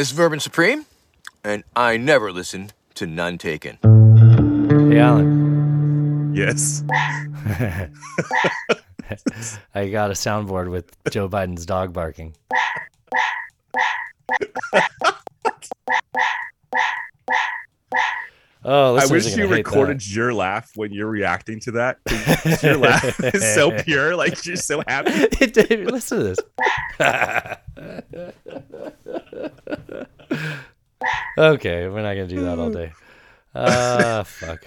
This is Vermin Supreme, and I never listen to None Taken. Hey, Alan. Yes. I got a soundboard with Joe Biden's dog barking. Oh, I wish you gonna hate recorded your laugh when you're reacting to that. Your laugh is so pure, like you're so happy. that. Dude, Listen to this. okay, we're not gonna do that all day. Uh, fuck.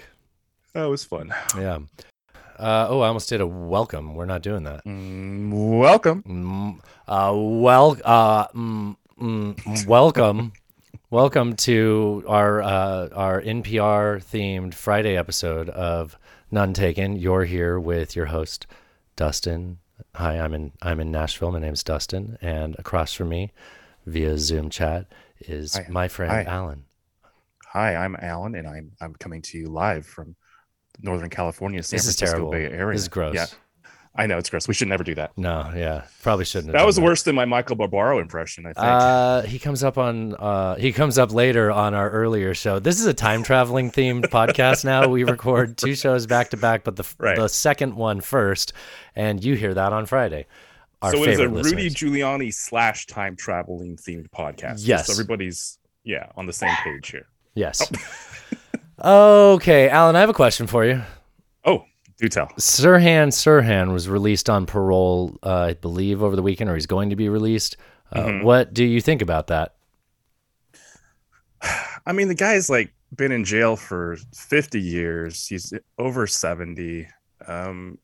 That was fun. Yeah. Uh, oh, I almost did a welcome. We're not doing that. Mm, welcome. Mm, uh, well, uh, mm, mm, welcome, welcome to our uh, our NPR themed Friday episode of None Taken. You're here with your host, Dustin. Hi, I'm in I'm in Nashville. My name's Dustin, and across from me, via Zoom chat, is Hi. my friend Hi. Alan. Hi, I'm Alan, and I'm I'm coming to you live from Northern California, San This is Francisco terrible. Bay Area. This is gross. Yeah, I know it's gross. We should never do that. No, yeah, probably shouldn't. That was worse than my Michael Barbaro impression. I think. Uh, he comes up on uh, he comes up later on our earlier show. This is a time traveling themed podcast. Now we record two shows back to back, but the Right. the second one first, and you hear that on Friday. Our so it's a Rudy listeners. Giuliani slash time traveling themed podcast. Yes. so everybody's yeah on the same page here. Yes. okay, Alan, I have a question for you. Oh, do tell. Sirhan Sirhan was released on parole, uh, I believe, over the weekend, or he's going to be released. Uh, Mm-hmm. What do you think about that? I mean, the guy's like been in jail for 50 years. He's over 70. Um,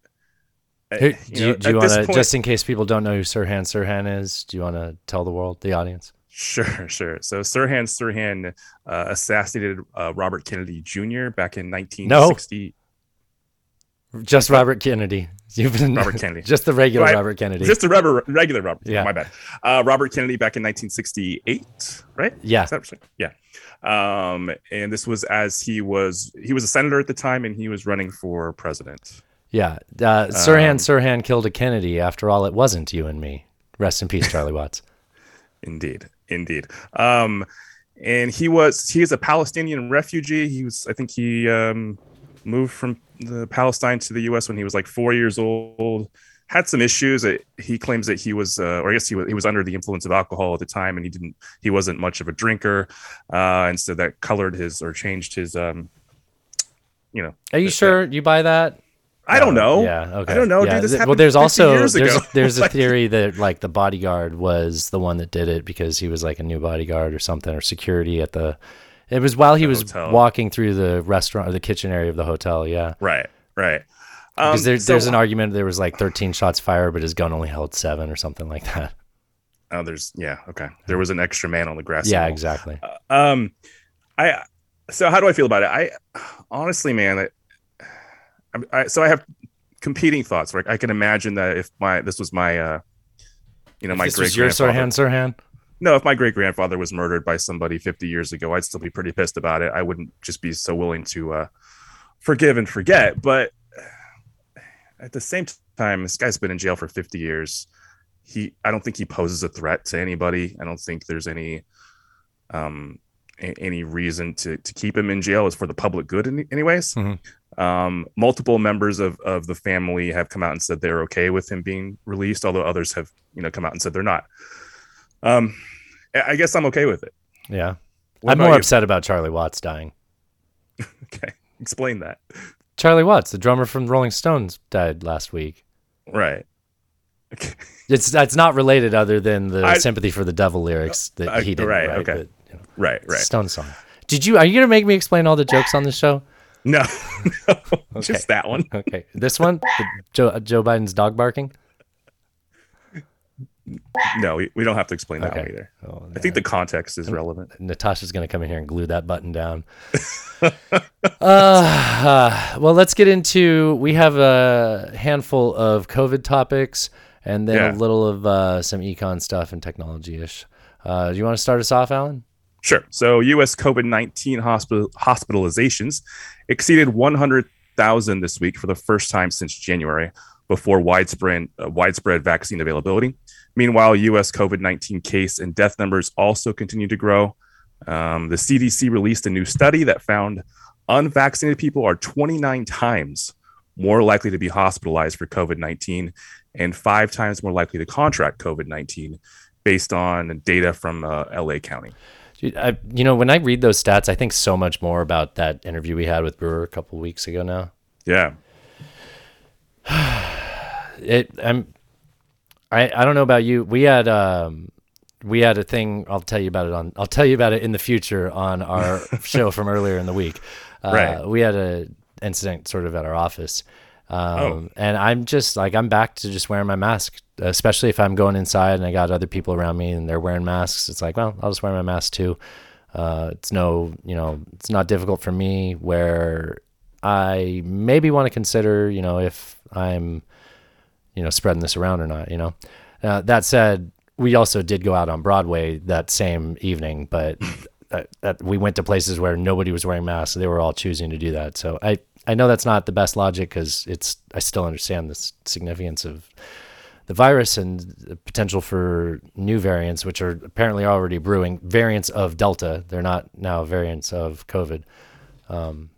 Who- you do you, know, you want to, just in case people don't know who Sirhan Sirhan is, do you want to tell the world, the audience? Sure, sure. So Sirhan Sirhan uh, assassinated uh, Robert Kennedy Jr. back in 1960. Just Robert Kennedy. You've been Robert Kennedy. Just the regular Right. Robert Kennedy. Just the rubber, regular Robert. Yeah. my bad. Uh, Robert Kennedy back in 1968, right? yeah. Is that right? Yeah. Um, and this was as he was he was a senator at the time, and he was running for president. Yeah. Uh, Sirhan Um, Sirhan killed a Kennedy. After all, it wasn't you and me. Rest in peace, Charlie Watts. Indeed, indeed. Um, and he was he is a Palestinian refugee. He was I think he um, moved from the Palestine to the U.S. when he was like four years old. Had some issues. He claims that he was, uh, or I guess he was, he was under the influence of alcohol at the time, and he didn't, he wasn't much of a drinker, uh, and so that colored his or changed his, um, you know. Are you that- sure you buy that? I don't know. Yeah. Okay. I don't know, Yeah, dude. This well, there's 50 also there's ago. there's a theory that like the bodyguard was the one that did it because he was like a new bodyguard or something or security at the. It was while he was hotel. walking through the restaurant or the kitchen area of the hotel. Yeah. Right, right. Um, Because there, so- there's an argument there was like 13 shots fired, but his gun only held seven or something like that. Oh, there's yeah, okay. There was an extra man on the grass. Yeah, exactly. Um, I so how do I feel about it? I honestly, man, I, so I have competing thoughts. Like I can imagine that if my this was my uh, you know, my this great was your. Sirhan Sirhan. No, if my great grandfather was murdered by somebody 50 years ago, I'd still be pretty pissed about it. I wouldn't just be so willing to uh, forgive and forget. But at the same time, this guy's been in jail for 50 years. He, I don't think he poses a threat to anybody. I don't think there's any, um, a- any reason to to keep him in jail is for the public good, any, anyways. Mhm. Um, multiple members of of the family have come out and said they're okay with him being released, although others have, you know, come out and said they're not. Um, I I guess I'm okay with it. Yeah. What I'm more you? upset about Charlie Watts dying. Okay, explain that. Charlie Watts, the drummer from Rolling Stones, died last week. Right. Okay. It's that's not related other than the I- sympathy for the devil lyrics that Uh, he did. right, Right, okay. But, you know, Right. Right. Stone song. Did you? Are you gonna make me explain all the jokes on the show? No, no just that one. Okay, this one, Joe Joe Biden's dog barking. No, we, we don't have to explain that Okay. one either. Oh, I think the context is relevant. Natasha's gonna come in here and glue that button down. uh, uh, well, let's get into. We have a handful of COVID topics, and then Yeah. a little of uh, some econ stuff and technology ish. Uh, do you want to start us off, Alan? Sure. So, U.S. COVID 19 hospital hospitalizations exceeded 100,000 this week for the first time since January, before widespread uh, widespread vaccine availability. Meanwhile, U.S. COVID 19 case and death numbers also continue to grow. Um, the CDC released a new study that found unvaccinated people are 29 times more likely to be hospitalized for COVID 19 and five times more likely to contract COVID 19 based on data from uh, LA County. I, you know, when I read those stats, I think so much more about that interview we had with Brewer a couple weeks ago now. Yeah. It, I'm, I, I don't know about you. We had, um, we had a thing. I'll tell you about it on. I'll tell you about it in the future on our show from earlier in the week. Uh, Right. We had a incident sort of at our office, um, Oh. and I'm just like I'm back to just wearing my mask, especially if I'm going inside and I got other people around me and they're wearing masks. It's like, well, I'll just wear my mask too. Uh, it's no, you know, it's not difficult for me where I maybe want to consider, you know, if I'm, you know, spreading this around or not, you know. Uh, that said, we also did go out on Broadway that same evening, but that, that we went to places where nobody was wearing masks. They were all choosing to do that. So I, I know that's not the best logic because it's, I still understand the significance of the virus and the potential for new variants, which are apparently already brewing. Variants of Delta, they're not now variants of COVID. Um,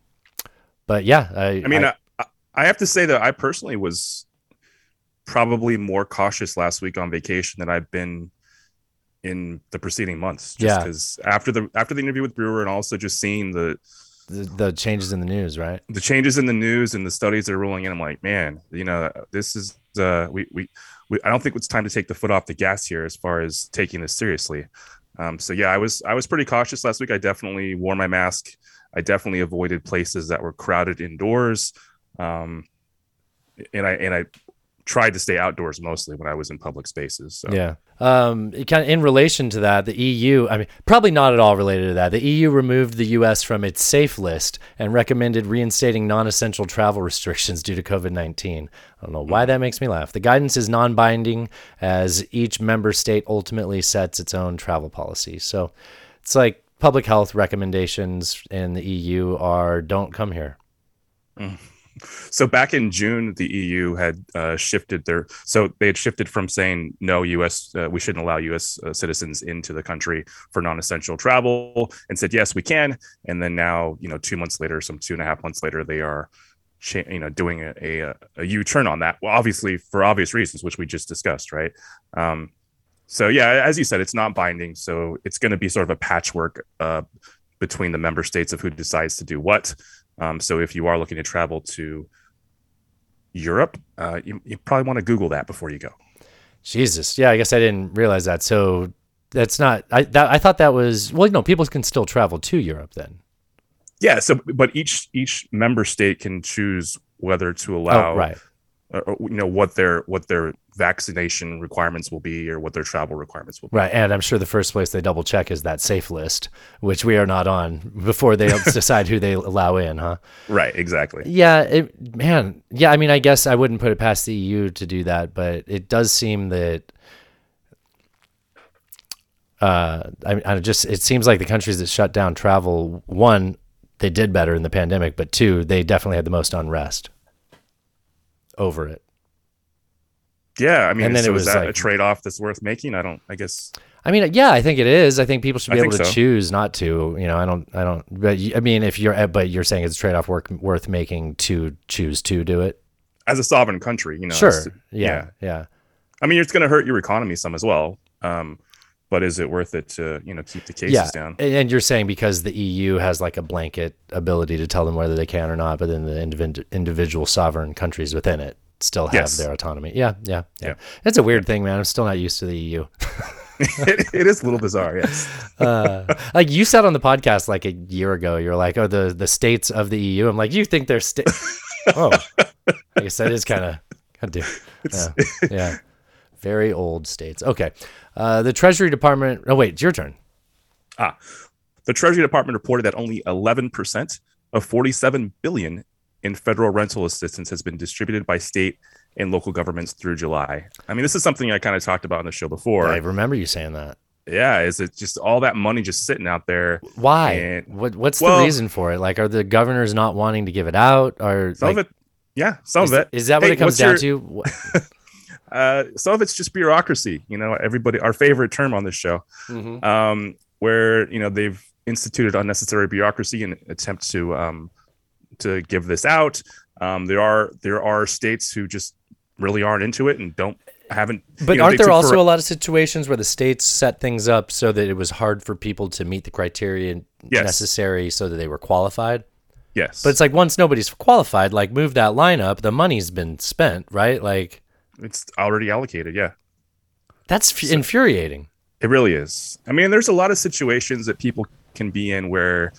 but yeah, I, I mean, I, I, I have to say that I personally was probably more cautious last week on vacation than I've been in the preceding months. Just Yeah. because after the after the interview with Brewer and also just seeing the the, changes in the news, right? the changes in the news and the studies that are rolling in, I'm like, man, you know, this is uh we we, we I don't think it's time to take the foot off the gas here as far as taking this seriously. Um, so yeah, I was I was pretty cautious last week. I definitely wore my mask. I definitely avoided places that were crowded indoors. Um, and I and I tried to stay outdoors mostly when I was in public spaces. So Yeah. Um, kind of in relation to that, the EU, I mean, probably not at all related to that. The EU removed the US from its safe list and recommended reinstating non essential travel restrictions due to COVID 19. I don't know why that makes me laugh. The guidance is non binding as each member state ultimately sets its own travel policy. So it's like public health recommendations in the EU are don't come here. So back in June, the EU had uh, shifted their so they had shifted from saying no U.S. Uh, we shouldn't allow U.S. Uh, citizens into the country for non-essential travel, and said yes we can. And then now, you know, two months later, some two and a half months later, they are, cha- you know, doing a, a, a U-turn on that. Well, obviously for obvious reasons, which we just discussed, right? Um, so yeah, as you said, it's not binding, so it's going to be sort of a patchwork uh, between the member states of who decides to do what. Um, so if you are looking to travel to Europe, uh, you, you probably want to Google that before you go. Jesus. Yeah, I guess I didn't realize that. So that's not, I, that, I thought that was, well, no, people can still travel to Europe then. Yeah. So, but each each member state can choose whether to allow, oh, right. uh, or, you know, what their what their vaccination requirements will be, or what their travel requirements will be. Right, and I'm sure the first place they double check is that safe list, which we are not on before they decide who they allow in, huh? Right. Exactly. Yeah, it, man. Yeah, I mean, I guess I wouldn't put it past the EU to do that, but it does seem that. Uh, I, I just it seems like the countries that shut down travel, one, they did better in the pandemic, but two, they definitely had the most unrest over it. Yeah. I mean, And then so it is was that a trade off that's worth making? I don't. I guess. I mean, yeah, I think it is. I think people should be I able to so. choose not to. You know, I don't, I don't. But I mean, if you're, but you're saying it's a trade-off work worth making to choose to do it. As a sovereign country, you know. sure. it's- yeah, yeah. I mean, it's going to hurt your economy some as well. Um, but is it worth it to you know keep the cases yeah. down? And and you're saying because the EU has like a blanket ability to tell them whether they can or not, but then the individ- individual sovereign countries within it still have Yes. their autonomy. Yeah, yeah, yeah, Yeah. It's a weird thing, man. I'm still not used to the EU. it, it is a little bizarre. Yes. uh, like you said on the podcast like a year ago, you're like, oh, the the states of the EU. I'm like, you think they're sta- Oh, I guess that is kind of, kind of, yeah, yeah, very old states. Okay, uh, the Treasury Department. Oh wait, it's your turn. Ah, the Treasury Department reported that only 11% of 47 billion in federal rental assistance has been distributed by state and local governments through July. I mean, this is something I kind of talked about on the show before. I remember you saying that. Yeah, is it just all that money just sitting out there? Why? And- what What's well- the reason for it? Like, are the governors not wanting to give it out? Or Some like, of it, Yeah, some Is, of it. is that what Hey, it comes down your- to? Uh, some of it's just bureaucracy. You know, everybody, our favorite term on this show, Mhm. um, where you know they've instituted unnecessary bureaucracy in an attempt to um, to give this out. Um, there are there are states who just really aren't into it and don't haven't. But you know, aren't there also for- a lot of situations where the states set things up so that it was hard for people to meet the criteria Yes. necessary so that they were qualified? yes, But it's like once nobody's qualified, like move that lineup, the money's been spent, right? Like it's already allocated. Yeah. that's f- infuriating. It really is. I mean, there's a lot of situations that people can be in where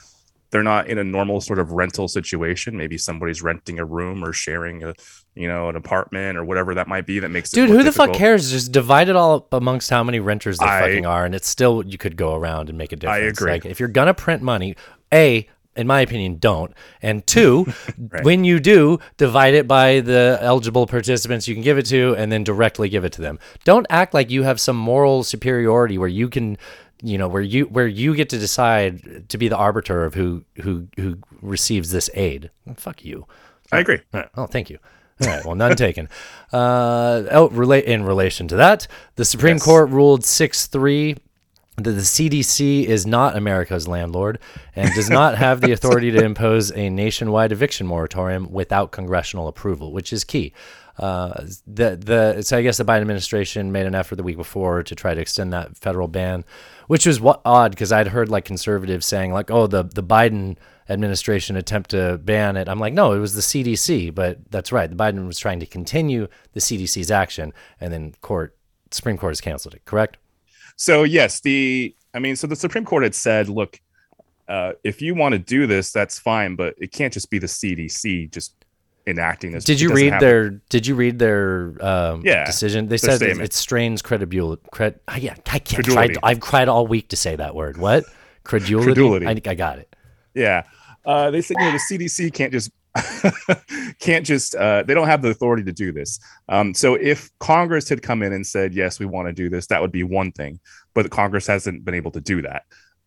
they're not in a normal sort of rental situation. Maybe somebody's renting a room or sharing a, you know, an apartment or whatever that might be that makes it Dude, who the fuck cares? Just divide it all up amongst how many renters there I- fucking are, and it's still you could go around and make a difference. I agree. Like if you're gonna print money, a in my opinion, don't. And two, Right. when you do, divide it by the eligible participants you can give it to, and then directly give it to them. Don't act like you have some moral superiority where you can, you know, where you where you get to decide to be the arbiter of who who who receives this aid. Fuck you. I agree. Right. Oh, thank you. All right. Well, none taken. Uh, oh, relate in relation to that, the Supreme Yes. Court ruled six three that the CDC is not America's landlord and does not have the authority to impose a nationwide eviction moratorium without congressional approval, which is key. Uh, the the so I guess the Biden administration made an effort the week before to try to extend that federal ban, which was what odd because I'd heard like conservatives saying like, oh, the the Biden administration attempt to ban it. I'm like, no, it was the CDC, but that's right. The Biden was trying to continue the CDC's action, and then court Supreme Court has canceled it. Correct? So yes, the I mean, so the Supreme Court had said, look, uh, if you want to do this, that's fine, but it can't just be the CDC just enacting this. Did you read have- their Did you read their um, Yeah, decision? They said it, it strains credibility. Cred, ah, yeah, I can't. Credulity. Tried, I've cried all week to say that word. What credulity? Credulity. I, I got it. Yeah. Uh, they said, you know, the CDC can't just can't just uh, they don't have the authority to do this. Um, so if Congress had come in and said, yes, we want to do this, that would be one thing. But Congress hasn't been able to do that.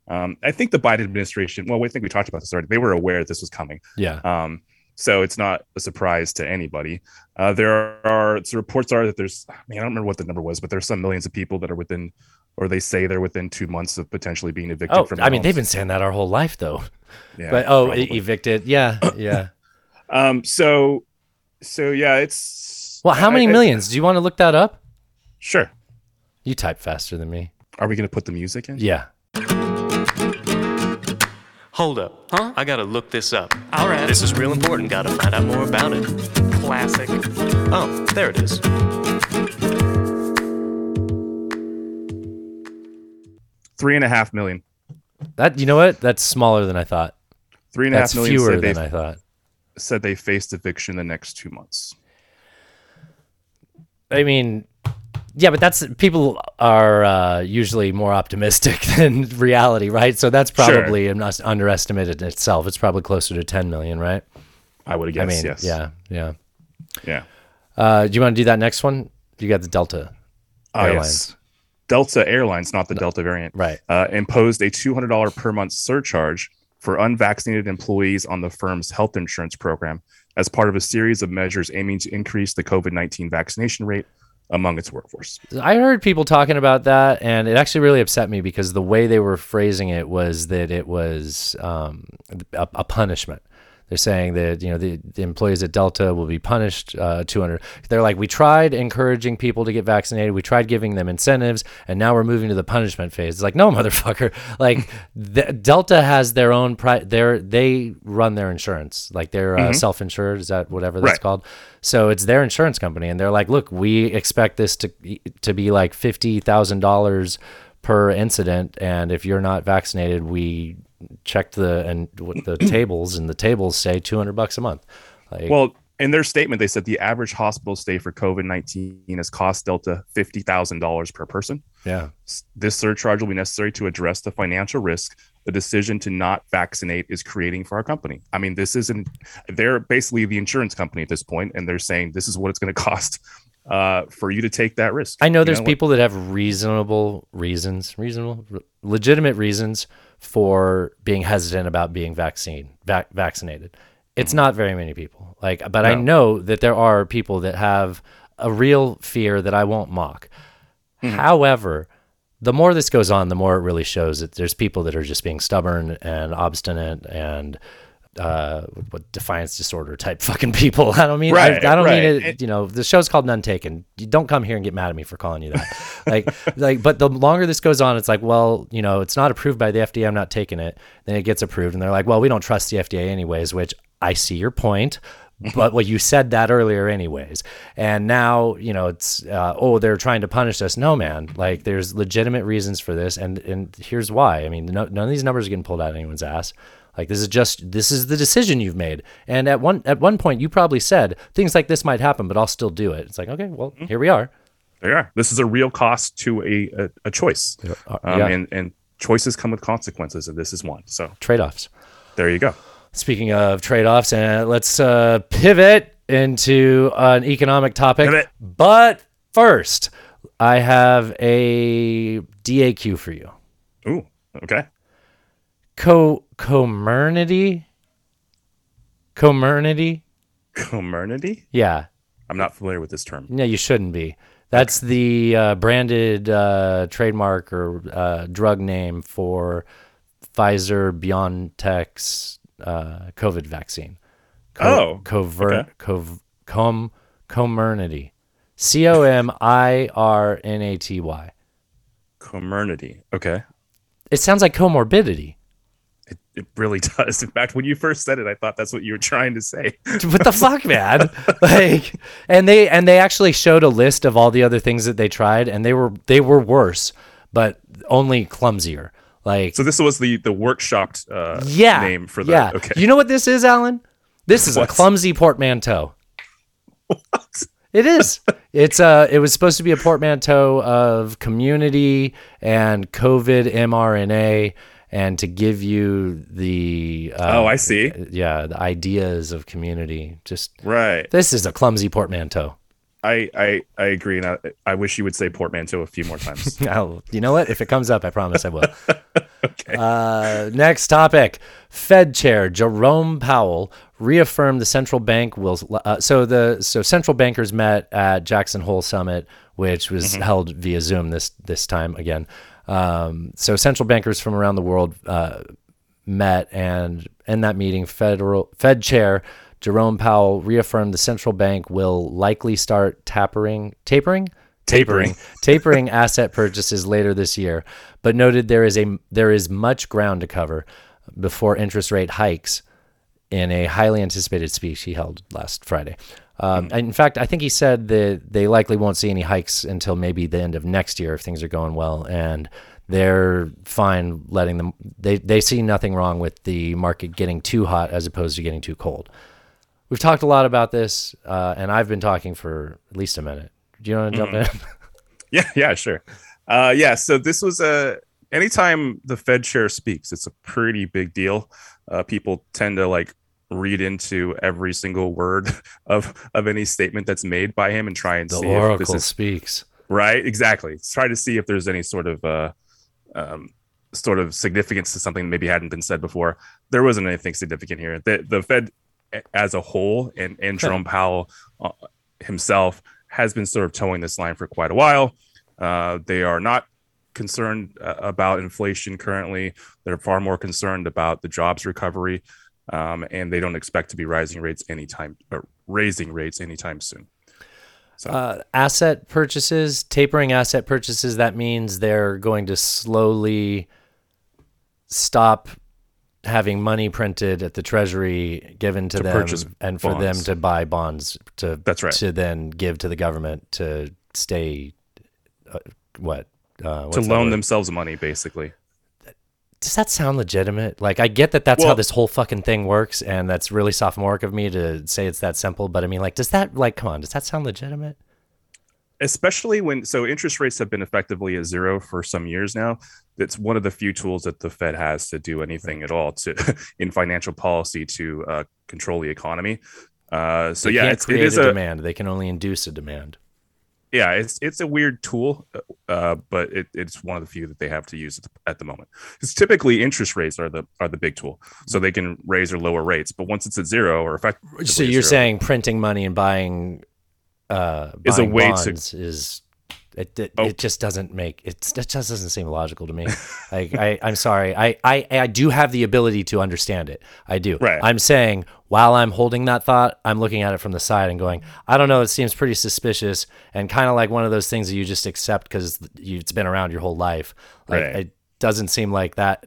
Um, I think the Biden administration, well, I think we talked about this already. They were aware this was coming. Yeah. Um, so it's not a surprise to anybody. Uh, there are so reports are that there's, I mean, I don't remember what the number was, but there's some millions of people that are within, or they say they're within two months of potentially being evicted Oh, from. I mean, they've been saying that our whole life, though. Yeah, but oh, probably. evicted. Yeah, yeah. Um. So, so yeah, it's Well, how I- many I- millions? Do you want to look that up? Sure. You type faster than me. Are we going to put the music in? Yeah. Hold up. Huh? I gotta look this up. All right. This is real important. Gotta find out more about it. Classic. Oh, there it is. Three and a half million. That you know what? That's smaller than I thought. Three and a half That's fewer than I thought. Said they faced eviction the next two months. I mean, yeah, but that's people are uh, usually more optimistic than reality, right? So that's probably an us- underestimate in itself. It's probably closer to 10 million, right? I would guess. I mean, yes. yeah, yeah. Yeah. Uh, do you want to do that next one? You got the Delta Ah, yes. Airlines, Delta Airlines, not the Delta variant, right? uh, imposed a $200 per month surcharge for unvaccinated employees on the firm's health insurance program as part of a series of measures aiming to increase the COVID 19 vaccination rate among its workforce. I heard people talking about that, and it actually really upset me because the way they were phrasing it was that it was um, a, a punishment. They're saying that you know the, the employees at Delta will be punished uh, 200. They're like, we tried encouraging people to get vaccinated, we tried giving them incentives, and now we're moving to the punishment phase. It's like, no, motherfucker. Like, the, Delta has their own pri- their they run their insurance, like they're uh, self-insured. Is that whatever that's Right. called? So it's their insurance company, and they're like, look, we expect this to to be like fifty thousand dollars per incident, and if you're not vaccinated, we checked the and what the tables, and the tables say two hundred bucks a month. Like, Well, in their statement, they said the average hospital stay for COVID 19 has cost Delta $50,000 per person. yeah, This surcharge will be necessary to address the financial risk the decision to not vaccinate is creating for our company. I mean, this isn't, they're basically the insurance company at this point, and they're saying this is what it's going to cost uh, for you to take that risk. I know You there's what? people that have reasonable reasons, reasonable, legitimate reasons for being hesitant about being vaccine vac- vaccinated. It's not very many people. Like, but I know that there are people that have a real fear that I won't mock. Mm-hmm. However, the more this goes on, the more it really shows that there's people that are just being stubborn and obstinate and uh, what defiance disorder type fucking people. I don't mean Right, I, I don't right. mean it. You know, the show's called None Taken. You don't come here and get mad at me for calling you that. like, like, but the longer this goes on, it's like, well, you know, it's not approved by the FDA. I'm not taking it. Then it gets approved, and they're like, well, we don't trust the FDA anyways. Which I see your point. but well, you said that earlier, anyways. And now, you know, it's uh, oh, they're trying to punish us. No, man. Like, there's legitimate reasons for this, and and here's why. I mean, no, none of these numbers are getting pulled out of anyone's ass. Like this is just this is the decision you've made. And at one at one point, you probably said things like this might happen, but I'll still do it. It's like okay, well, here we are. There you are. This is a real cost to a a, a choice, Uh, um, yeah. and and choices come with consequences, and this is one. So Trade offs. there you go. Speaking of trade offs, and let's uh, pivot into an economic topic. Pivot. But first, I have a DAQ for you. Ooh, okay. Co comirnaty. Comirnaty. Comirnaty. Yeah. I'm not familiar with this term. No, you shouldn't be. That's the uh, branded uh, trademark or uh, drug name for Pfizer BioNTech's uh, COVID vaccine. Oh, cover, okay. cov, com, comirnaty. C O M I R N A T Y. Comirnaty. Okay. It sounds like comorbidity. It, really does. In fact, when you first said it, I thought that's what you were trying to say. what the fuck, man? Like, and they and they actually showed a list of all the other things that they tried, and they were they were worse, but only clumsier. Like, So this was the the workshopped uh, yeah, name for the. yeah. Okay. You know what this is, Alan? This is What? a clumsy portmanteau. What? It is. It's uh it was supposed to be a portmanteau of community and COVID mRNA and to give you the uh, oh, I see. yeah, the ideas of community. Just Right. this is a clumsy portmanteau. I I I agree, and I, I wish you would say portmanteau a few more times. You know what? If it comes up, I promise I will. uh, next topic: Fed Chair Jerome Powell reaffirmed the central bank will. Uh, so the so central bankers met at Jackson Hole Summit, which was held via Zoom this this time again. Um, so central bankers from around the world uh, met, and in that meeting, federal Fed Chair Jerome Powell reaffirmed the central bank will likely start tapering tapering? Tapering. Tapering. Asset purchases later this year, but noted there is a there is much ground to cover before interest rate hikes in a highly anticipated speech he held last Friday. Um, and in fact, I think he said that they likely won't see any hikes until maybe the end of next year if things are going well, and they're fine letting them. They they see nothing wrong with the market getting too hot as opposed to getting too cold. We've talked a lot about this, uh, and I've been talking for at least a minute. Do you want to jump in? Yeah, yeah, sure. Uh, yeah, so this was a anytime the Fed chair speaks, it's a pretty big deal. Uh, people tend to like read into every single word of of any statement that's made by him and try and The see if this Oracle is speaks. right. Exactly. Try to see if there's any sort of uh, um, sort of significance to something that maybe hadn't been said before. There wasn't anything significant here. The the Fed as a whole and and Jerome Powell uh, himself has been sort of toeing this line for quite a while. Uh, they are not concerned uh, about inflation currently. They're far more concerned about the jobs recovery, um, and they don't expect to be rising rates anytime or raising rates anytime soon. Uh, asset purchases, tapering asset purchases, that means they're going to slowly stop having money printed at the treasury given to, To them and for them to buy bonds to That's right. to then give to the government to stay uh, what uh, to loan themselves money, basically. does that sound legitimate? Like, I get that that's how this whole fucking thing works, and that's really sophomoric of me to say it's that simple. But I mean, like, does that, like, come on, does that sound legitimate? especially when so interest rates have been effectively at zero for some years now it's one of the few tools that the fed has to do anything at all to in financial policy to uh, control the economy uh, so They yeah it's, create is a demand; they can only induce a demand. Yeah, it's it's a weird tool, uh, but it, it's one of the few that they have to use at the, at the moment. Because typically interest rates are the are the big tool, so they can raise or lower rates. But once it's at zero or effectively So you're zero- saying printing money and buying uh, Is a buying way to- is it, it, Oh. it just doesn't make it, it just doesn't seem logical to me. like I, I'm sorry. I, I I do have the ability to understand it. I do. Right. I'm saying while I'm holding that thought, I'm looking at it from the side and going, I don't know. It seems pretty suspicious and kind of like one of those things that you just accept because it's been around your whole life. Like Right. it doesn't seem like that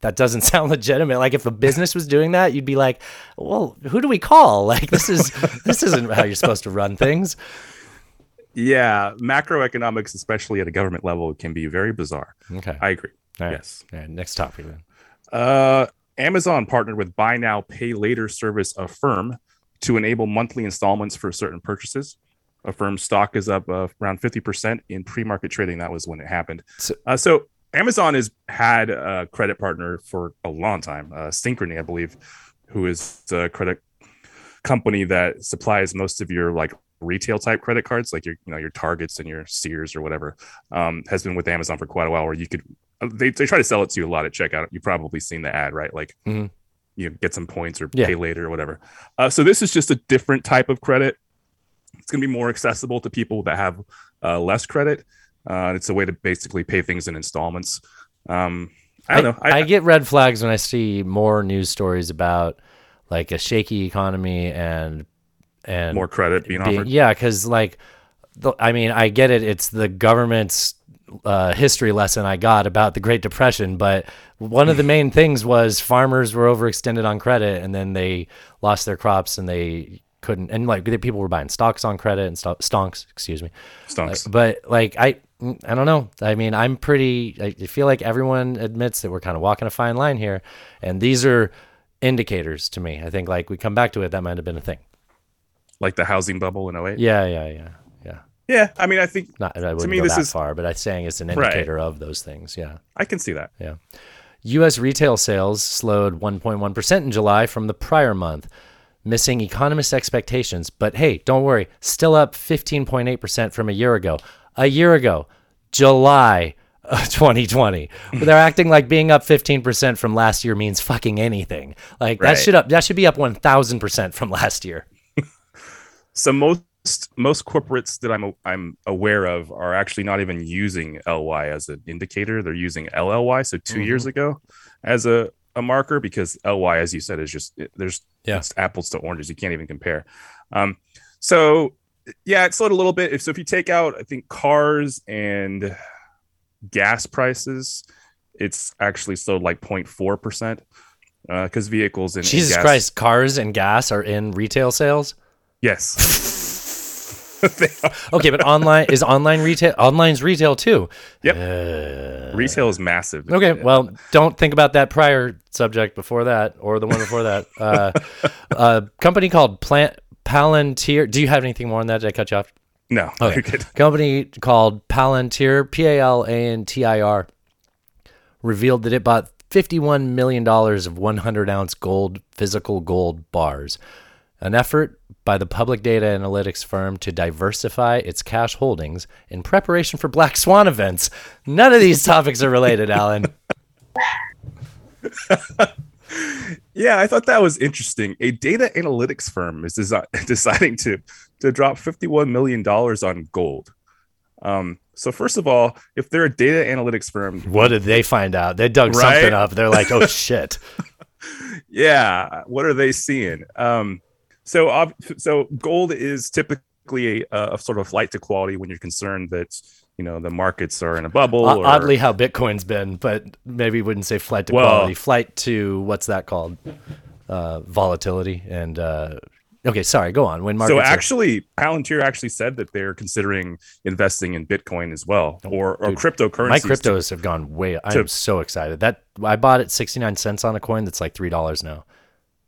that doesn't sound legitimate. Like if a business was doing that, you'd be like, "Well, who do we call?" Like this is this isn't how you're supposed to run things. Yeah, macroeconomics, especially at a government level, can be very bizarre. Okay. I agree. Right. Yes. All right, next topic then. Uh, Amazon partnered with Buy Now Pay Later service Affirm to enable monthly installments for certain purchases. Affirm's stock is up uh, around 50% in pre-market trading. That was when it happened. So- uh, so Amazon has had a credit partner for a long time, uh, Synchrony, I believe, who is a credit company that supplies most of your like retail type credit cards, like your you know your Targets and your Sears or whatever. Um, has been with Amazon for quite a while, where you could uh, they, they try to sell it to you a lot at checkout. You've probably seen the ad, right? Like Mhm. you get some points or Yeah. pay later or whatever. Uh, so this is just a different type of credit. It's going to be more accessible to people that have uh, less credit. Uh, it's a way to basically pay things in installments. Um, I don't know. I, get red flags when I see more news stories about like a shaky economy and and more credit being being- offered. yeah, because like, the, I mean, I get it. It's the government's uh, history lesson I got about the Great Depression, but one of the main things was farmers were overextended on credit, and then they lost their crops, and they couldn't, and like people were buying stocks on credit and sto- stonks, excuse me. Stonks. But like I, I don't know. I mean, I'm pretty. I feel like everyone admits that we're kind of walking a fine line here, and these are indicators to me. I think like we come back to it, that might have been a thing. Like the housing bubble in 08. Yeah, yeah, yeah, yeah. Yeah, I mean, I think Not I wouldn't me, go this that is- far, but I'm saying it's an Right. indicator of those things. Yeah, I can see that. yeah. U.S. retail sales slowed 1.1 percent in July from the prior month, missing economists' expectations. But hey, don't worry, still up 15.8 percent from a year ago. A year ago, July. of 2020. They're acting like being up 15% from last year means fucking anything. Like that should up that should be up 1000% from last year. So most most corporates that I'm I'm aware of are actually not even using LY as an indicator. They're using LLY, so 2 years ago, as a a marker because LY, as you said, is just there's Yeah. apples to oranges. You can't even compare. Um, so yeah, it slowed a little bit. If so, if you take out, I think cars and gas prices, it's actually slowed like 0.4 percent because vehicles and and Jesus Christ, cars and gas are in retail sales? Yes. Okay, but online is online retail. Online's retail too. Yep. Uh, Retail is massive. okay, well, don't think about that prior subject before that or the one before that. Uh, a company called Plant Palantir. Do you have anything more on that? Did I cut you off? No, Okay. company called Palantir, P A L A N T I R, revealed that it bought $51 million of 100 ounce gold, physical gold bars, an effort by the public data analytics firm to diversify its cash holdings in preparation for Black Swan events. None of these topics are related, Alan. Yeah, I thought that was interesting. A data analytics firm is desi- deciding to to drop fifty one million dollars on gold. Um, so first of all, if they're a data analytics firm, What did they find out? They dug Right? something up. They're like, oh shit. yeah, what are they seeing? Um, so so gold is typically a, a sort of flight to quality when you're concerned that you know the markets are in a bubble. O- or- oddly how Bitcoin's been, but maybe wouldn't say flight to Well- quality. Flight to what's that called? Uh, volatility and uh, okay, sorry, go on. When markets so are- actually, Palantir actually said that they're considering investing in Bitcoin as well, or or dude, cryptocurrencies. my to- cryptos have gone way. I'm so excited that I bought it sixty nine cents on a coin that's like three dollars now.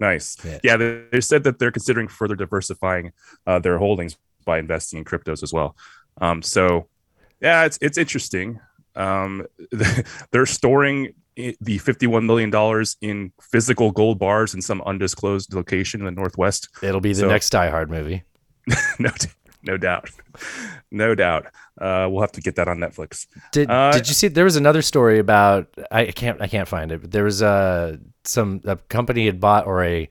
Nice. Yeah. Yeah, they, they said that they're considering further diversifying uh, their holdings by investing in cryptos as well. Um, so, yeah, it's it's interesting. Um, they're storing the fifty-one million dollars in physical gold bars in some undisclosed location in the northwest. It'll be the So- next Die Hard movie. no, no doubt, no doubt. Uh, we'll have to get that on Netflix. Did Uh, Did you see? There was another story about I can't I can't find it. But there was a some a company had bought or a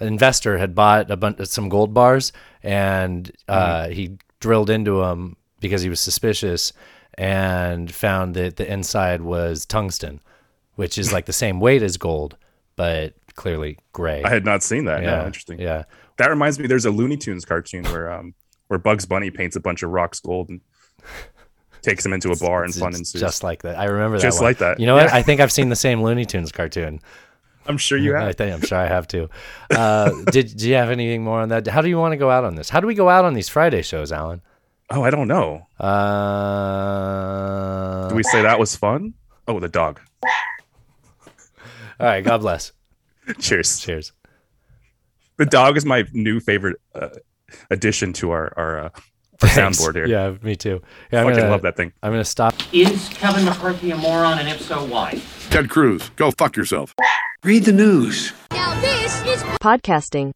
an investor had bought a bunch some gold bars and uh, he drilled into them because he was suspicious and found that the inside was tungsten, which is like the same weight as gold, but clearly gray. I had not seen that. yeah, No, interesting. Yeah. That reminds me. There's a Looney Tunes cartoon where um where Bugs Bunny paints a bunch of rocks gold and takes them into a bar and It's fun ensues. just like that. I remember that. Just one. like that. You know what? Yeah. I think I've seen the same Looney Tunes cartoon. I'm sure you have. I think I'm sure I have too. Uh, did do you have anything more on that? How do you want to go out on this? How do we go out on these Friday shows, Alan? Oh, I don't know. Uh, Do we say that was fun? Oh, the dog. all right. God bless. Cheers. Cheers. The dog is my new favorite uh, addition to our our, uh, our soundboard here. Yeah, me too. Yeah, I I'm fucking gonna, love that thing. I'm gonna stop. Is Kevin McCarthy a moron, and if so, why? Ted Cruz, go fuck yourself. Read the news. Now this is Podcasting.